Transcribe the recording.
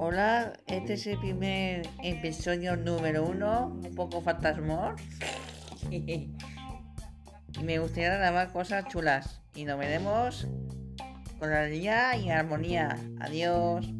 Hola, este es el primer episodio número uno, un poco fantasmor. me gustaría grabar cosas chulas. Y nos veremos con alegría y armonía. Adiós.